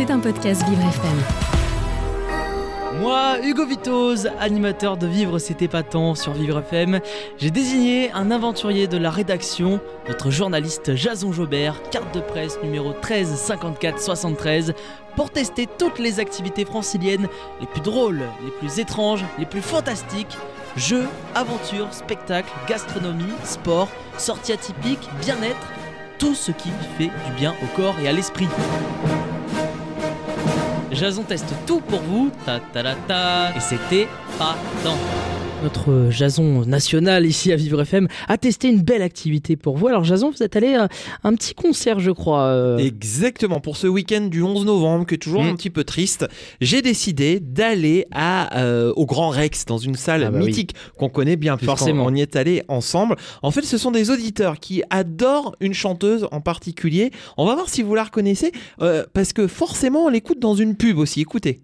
C'est un podcast Vivre FM. Moi, Hugo Vitoz, animateur de Vivre c'est épatant sur Vivre FM, j'ai désigné un aventurier de la rédaction, notre journaliste Jason Jobert, carte de presse numéro 13 54 73, pour tester toutes les activités franciliennes les plus drôles, les plus étranges, les plus fantastiques. Jeux, aventures, spectacles, gastronomie, sport, sorties atypiques, bien-être, tout ce qui fait du bien au corps et à l'esprit. Jason teste tout pour vous, ta ta ta ta, et c'était pas tant. Notre Jason national ici à Vivre FM a testé une belle activité pour vous. Alors Jason, vous êtes allé à un petit concert, je crois. euh, Exactement, pour ce week-end du 11 novembre, qui est toujours Mm. un petit peu triste, j'ai décidé d'aller à euh, au Grand Rex, dans une salle Ah bah oui. mythique qu'on connaît bien, Forcément. on y est allé ensemble. En fait, ce sont des auditeurs qui adorent une chanteuse en particulier. On va voir si vous la reconnaissez, euh, parce que forcément, on l'écoute dans une pub aussi. Écoutez.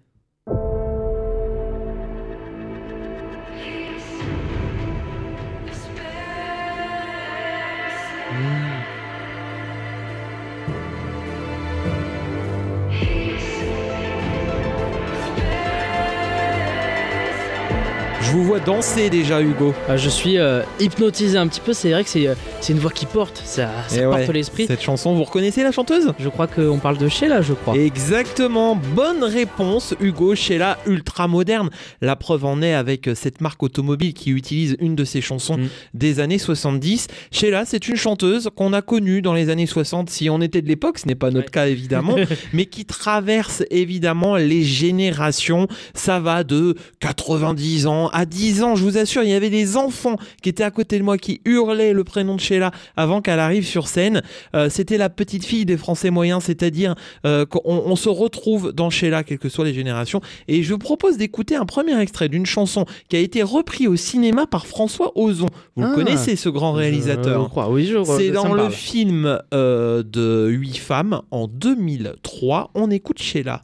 Je vous vois danser déjà, Hugo. ah, je suis euh, hypnotisé un petit peu. C'est vrai que c'est euh, c'est une voix qui porte, ça, ça Eh porte ouais, l'esprit. Cette chanson, vous reconnaissez la chanteuse? Je crois qu'on parle de Sheila, je crois. Exactement, bonne réponse Hugo Sheila ultra moderne. La preuve en est avec cette marque automobile qui utilise une de ses chansons Mm. des années 70. Sheila, c'est une chanteuse qu'on a connue dans les années 60 si on était de l'époque, ce n'est pas notre Ouais. cas évidemment, mais qui traverse évidemment les générations. Ça va de 90 ans à 10 ans, je vous assure, il y avait des enfants qui étaient à côté de moi qui hurlaient le prénom de Sheila avant qu'elle arrive sur scène. Euh, C'était la petite fille des Français moyens, c'est-à-dire euh, qu'on on se retrouve dans Sheila, quelles que soient les générations. Et je vous propose d'écouter un premier extrait d'une chanson qui a été repris au cinéma par François Ozon. Vous Ah. le connaissez, ce grand réalisateur Je crois, oui, je c'est dans le parle. film euh, de 8 femmes en 2003. On écoute Sheila.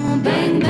Bang bang,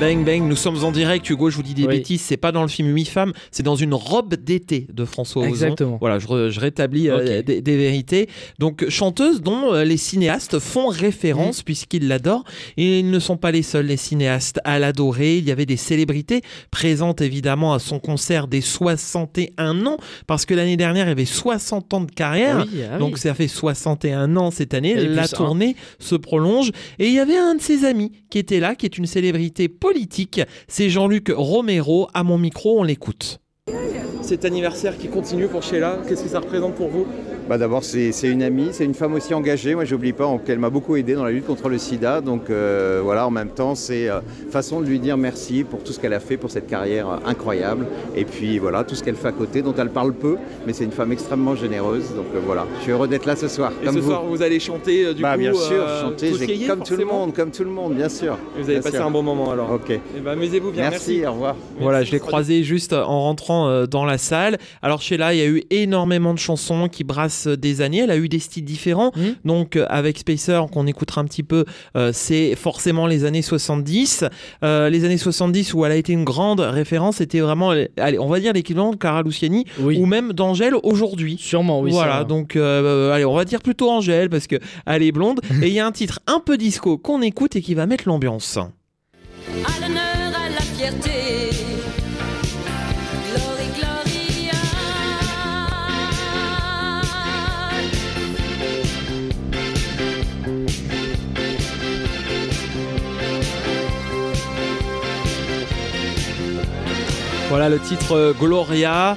Bang bang, nous sommes en direct. Hugo, je vous dis des Oui. bêtises, c'est pas dans le film 8 femmes, c'est dans une robe d'été de François Ozon. Exactement. Voilà, je, re- je rétablis euh, des, des vérités. Donc, chanteuse dont euh, les cinéastes font référence puisqu'ils l'adorent. Et ils ne sont pas les seuls, les cinéastes, à l'adorer. Il y avait des célébrités présentes évidemment à son concert des 61 ans, parce que l'année dernière, il y avait 60 ans de carrière. Oui, ah oui. Donc ça fait 61 ans cette année, la un. tournée se prolonge et il y avait un de ses amis qui était là, qui est une célébrité politique, c'est Jean-Luc Romero, à mon micro on l'écoute. Cet anniversaire qui continue pour Sheila, qu'est-ce que ça représente pour vous? Bah D'abord, c'est c'est une amie, c'est une femme aussi engagée. Moi, j'oublie pas qu'elle m'a beaucoup aidé dans la lutte contre le sida. Donc euh, voilà, en même temps, c'est euh, façon de lui dire merci pour tout ce qu'elle a fait pour cette carrière euh, incroyable. Et puis voilà, tout ce qu'elle fait à côté, dont elle parle peu, mais c'est une femme extrêmement généreuse. Donc euh, voilà, je suis heureux d'être là ce soir. Et comme ce vous. soir vous allez chanter euh, du bah coup bien sûr, euh, chanter, comme tout le monde, comme tout le monde, bien sûr. Et Vous avez passé sûr. un bon moment alors. Ok. Eh ben, amusez-vous bien, Merci, merci. au revoir. Voilà, je l'ai croisé juste en rentrant euh, dans la salle. Alors Sheila, il y a eu énormément de chansons qui brassent des années. Elle a eu des styles différents. Mhm. Donc euh, avec Spacer, qu'on écoutera un petit peu, euh, c'est forcément les années 70. Euh, les années 70 où elle a été une grande référence, c'était vraiment, allez, on va dire l'équivalent de Cara Luciani oui. ou même d'Angèle aujourd'hui. Sûrement, oui. voilà, ça- donc euh, allez, on va dire plutôt Angèle parce que elle est blonde. et il y a un titre un peu disco qu'on écoute et qui va mettre l'ambiance. À l'honneur, à la fierté, Voilà le titre euh, Gloria.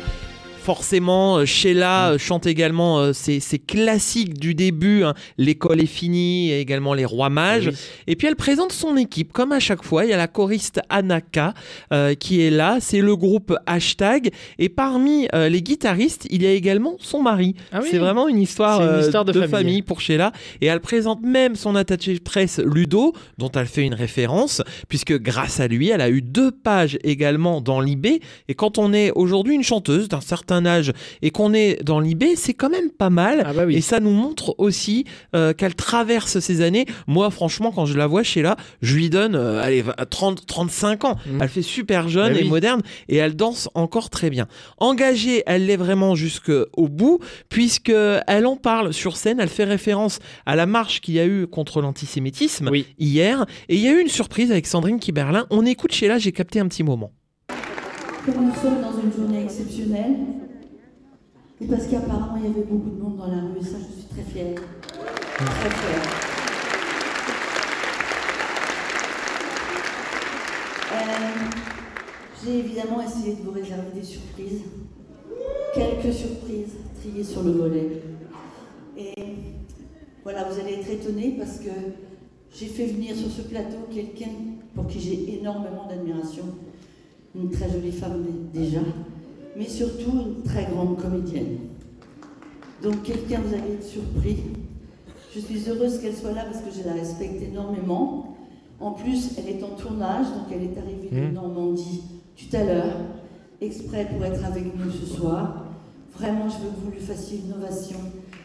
Forcément, euh, Sheila euh, chante également euh, ses, ses classiques du début, hein. L'école est finie, et également Les Rois Mages. Oui. Et puis elle présente son équipe, comme à chaque fois. Il y a la choriste Anaka euh, qui est là. C'est le groupe Hashtag. Et parmi euh, les guitaristes, il y a également son mari. Ah oui. C'est vraiment une histoire, une euh, histoire de famille. famille pour Sheila. Et elle présente même son attaché de presse Ludo, dont elle fait une référence, puisque grâce à lui, elle a eu deux pages également dans l'IB. Et quand on est aujourd'hui une chanteuse d'un certain certain âge et qu'on est dans l'IB, c'est quand même pas mal. Ah bah oui. Et ça nous montre aussi euh, qu'elle traverse ces années. Moi, franchement, quand je la vois chez là, je lui donne euh, allez, va- 30, 35 ans. Mm. Elle fait super jeune Bah et oui. moderne et elle danse encore très bien. Engagée, elle l'est vraiment jusqu'au bout, puisque elle en parle sur scène. Elle fait référence à la marche qu'il y a eu contre l'antisémitisme Oui. hier. Et il y a eu une surprise avec Sandrine Kiberlin. On écoute chez là, j'ai capté un petit moment. Comme nous sommes dans une journée exceptionnelle, et parce qu'apparemment il y avait beaucoup de monde dans la rue, et ça je suis très fière. Très fière. Euh, J'ai évidemment essayé de vous réserver des surprises. Quelques surprises triées sur le volet. Et voilà, vous allez être étonnés parce que j'ai fait venir sur ce plateau quelqu'un pour qui j'ai énormément d'admiration une très jolie femme dé- déjà, mais surtout une très grande comédienne. Donc quelqu'un, vous allez être surpris. Je suis heureuse qu'elle soit là parce que je la respecte énormément. En plus, elle est en tournage, donc elle est arrivée de Normandie tout à l'heure, exprès pour être avec nous ce soir. Vraiment, je veux que vous lui fassiez une ovation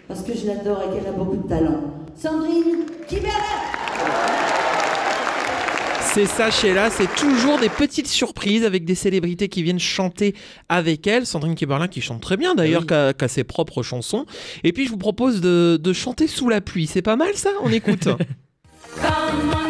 parce que je l'adore et qu'elle a beaucoup de talent. Sandrine Kiberlin C'est ça, Sheila, c'est toujours des petites surprises avec des célébrités qui viennent chanter avec elle. Sandrine Kiberlin qui chante très bien d'ailleurs, Oui. qui a- qui a ses propres chansons. Et puis je vous propose de, de chanter sous la pluie. C'est pas mal ça? On écoute.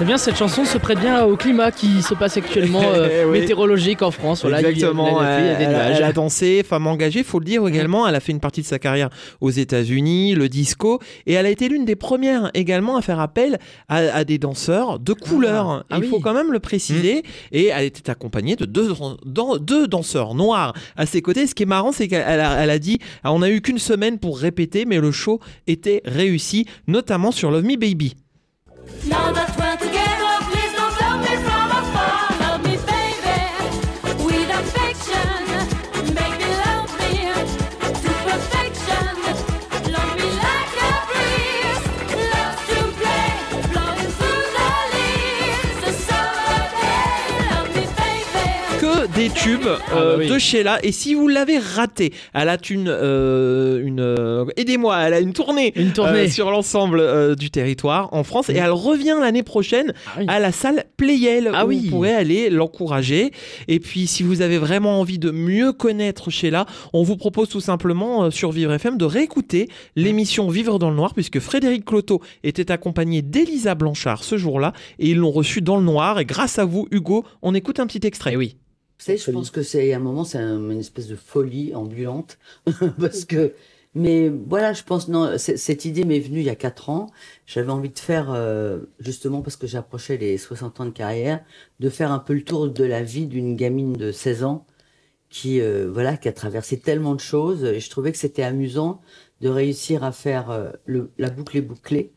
C'est bien, cette chanson se prête bien au climat qui se passe actuellement euh, Oui. météorologique en France. Voilà, il y a de la Exactement, il y a des elle, nuages. elle a dansé, femme engagée, faut le dire également. Elle a fait une partie de sa carrière aux États-Unis, le disco, et elle a été l'une des premières également à faire appel à, à des danseurs de couleur. Ah Il oui. faut quand même le préciser. Et elle était accompagnée de deux, dan- deux danseurs noirs à ses côtés. Ce qui est marrant, c'est qu'elle a, elle a dit ah, on a eu qu'une semaine pour répéter, mais le show était réussi, notamment sur Love Me Baby. Now des tubes euh, Ah bah oui. de Sheila. Et si vous l'avez raté, elle a une, euh, une euh, aidez-moi, elle a une tournée, Une tournée. euh, sur l'ensemble euh, du territoire en France et elle revient l'année prochaine Ah oui. à la salle Playel Ah où vous pourrez aller l'encourager. Et puis si vous avez vraiment envie de mieux connaître Sheila, on vous propose tout simplement euh, sur Vivre FM de réécouter l'émission Vivre dans le noir puisque Frédéric Cloteau était accompagné d'Elisa Blanchard ce jour-là et ils l'ont reçu dans le noir. Et grâce à vous, Hugo, on écoute un petit extrait. Eh oui. Savez, je pense que c'est à un moment, c'est un- une espèce de folie ambulante. Parce que, mais voilà, je pense, non, cette idée m'est venue il y a quatre ans. J'avais envie de faire, euh, justement parce que j'approchais les 60 ans de carrière, de faire un peu le tour de la vie d'une gamine de 16 ans qui, euh, voilà, qui a traversé tellement de choses. Et je trouvais que c'était amusant de réussir à faire euh, le, la boucle est bouclée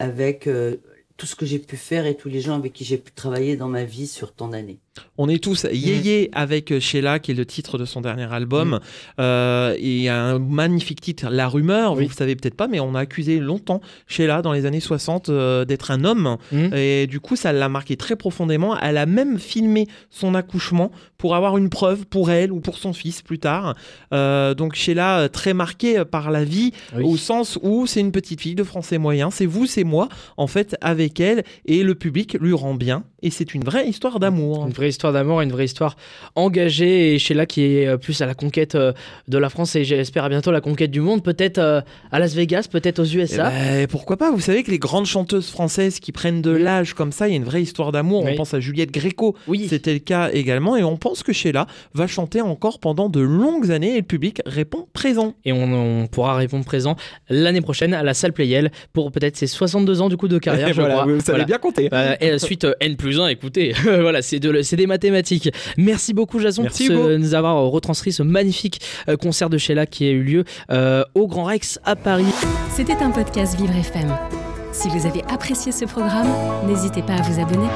avec euh, tout ce que j'ai pu faire et tous les gens avec qui j'ai pu travailler dans ma vie sur tant d'années. On est tous yéyé avec Sheila, qui est le titre de son dernier album. Euh, et il y a un magnifique titre, La Rumeur. Oui. Vous ne savez peut-être pas, mais on a accusé longtemps Sheila, dans les années 60, euh, d'être un homme. Mhm. Et du coup, ça l'a marqué très profondément. Elle a même filmé son accouchement pour avoir une preuve pour elle ou pour son fils plus tard. Euh, donc Sheila, euh, très marquée par la vie, Oui. au sens où c'est une petite fille de français moyen. C'est vous, c'est moi, en fait, avec elle. Et le public lui rend bien. Et c'est une vraie histoire d'amour. Une vraie histoire d'amour, une vraie histoire engagée et Sheila qui est euh, plus à la conquête euh, de la France et j'espère à bientôt la conquête du monde, peut-être euh, à Las Vegas, peut-être aux Eh USA. ben, pourquoi pas? Vous savez que les grandes chanteuses françaises qui prennent de l'âge comme ça, il y a une vraie histoire d'amour. Oui. On pense à Juliette Gréco, Oui. c'était le cas également. Et on pense que Sheila va chanter encore pendant de longues années et le public répond présent. Et on, on pourra répondre présent l'année prochaine à la salle Playel pour peut-être ses 62 ans du coup de carrière, je voilà, crois. vous savez Voilà. bien compter. Euh, et suite N plus 1, écoutez, voilà, c'est de, c'est des mathématiques. Merci beaucoup Jason Hugo. nous avoir retranscrit ce magnifique euh, concert de Sheila qui a eu lieu euh, au Grand Rex à Paris. C'était un podcast Vivre FM. Si vous avez apprécié ce programme, n'hésitez pas à vous abonner.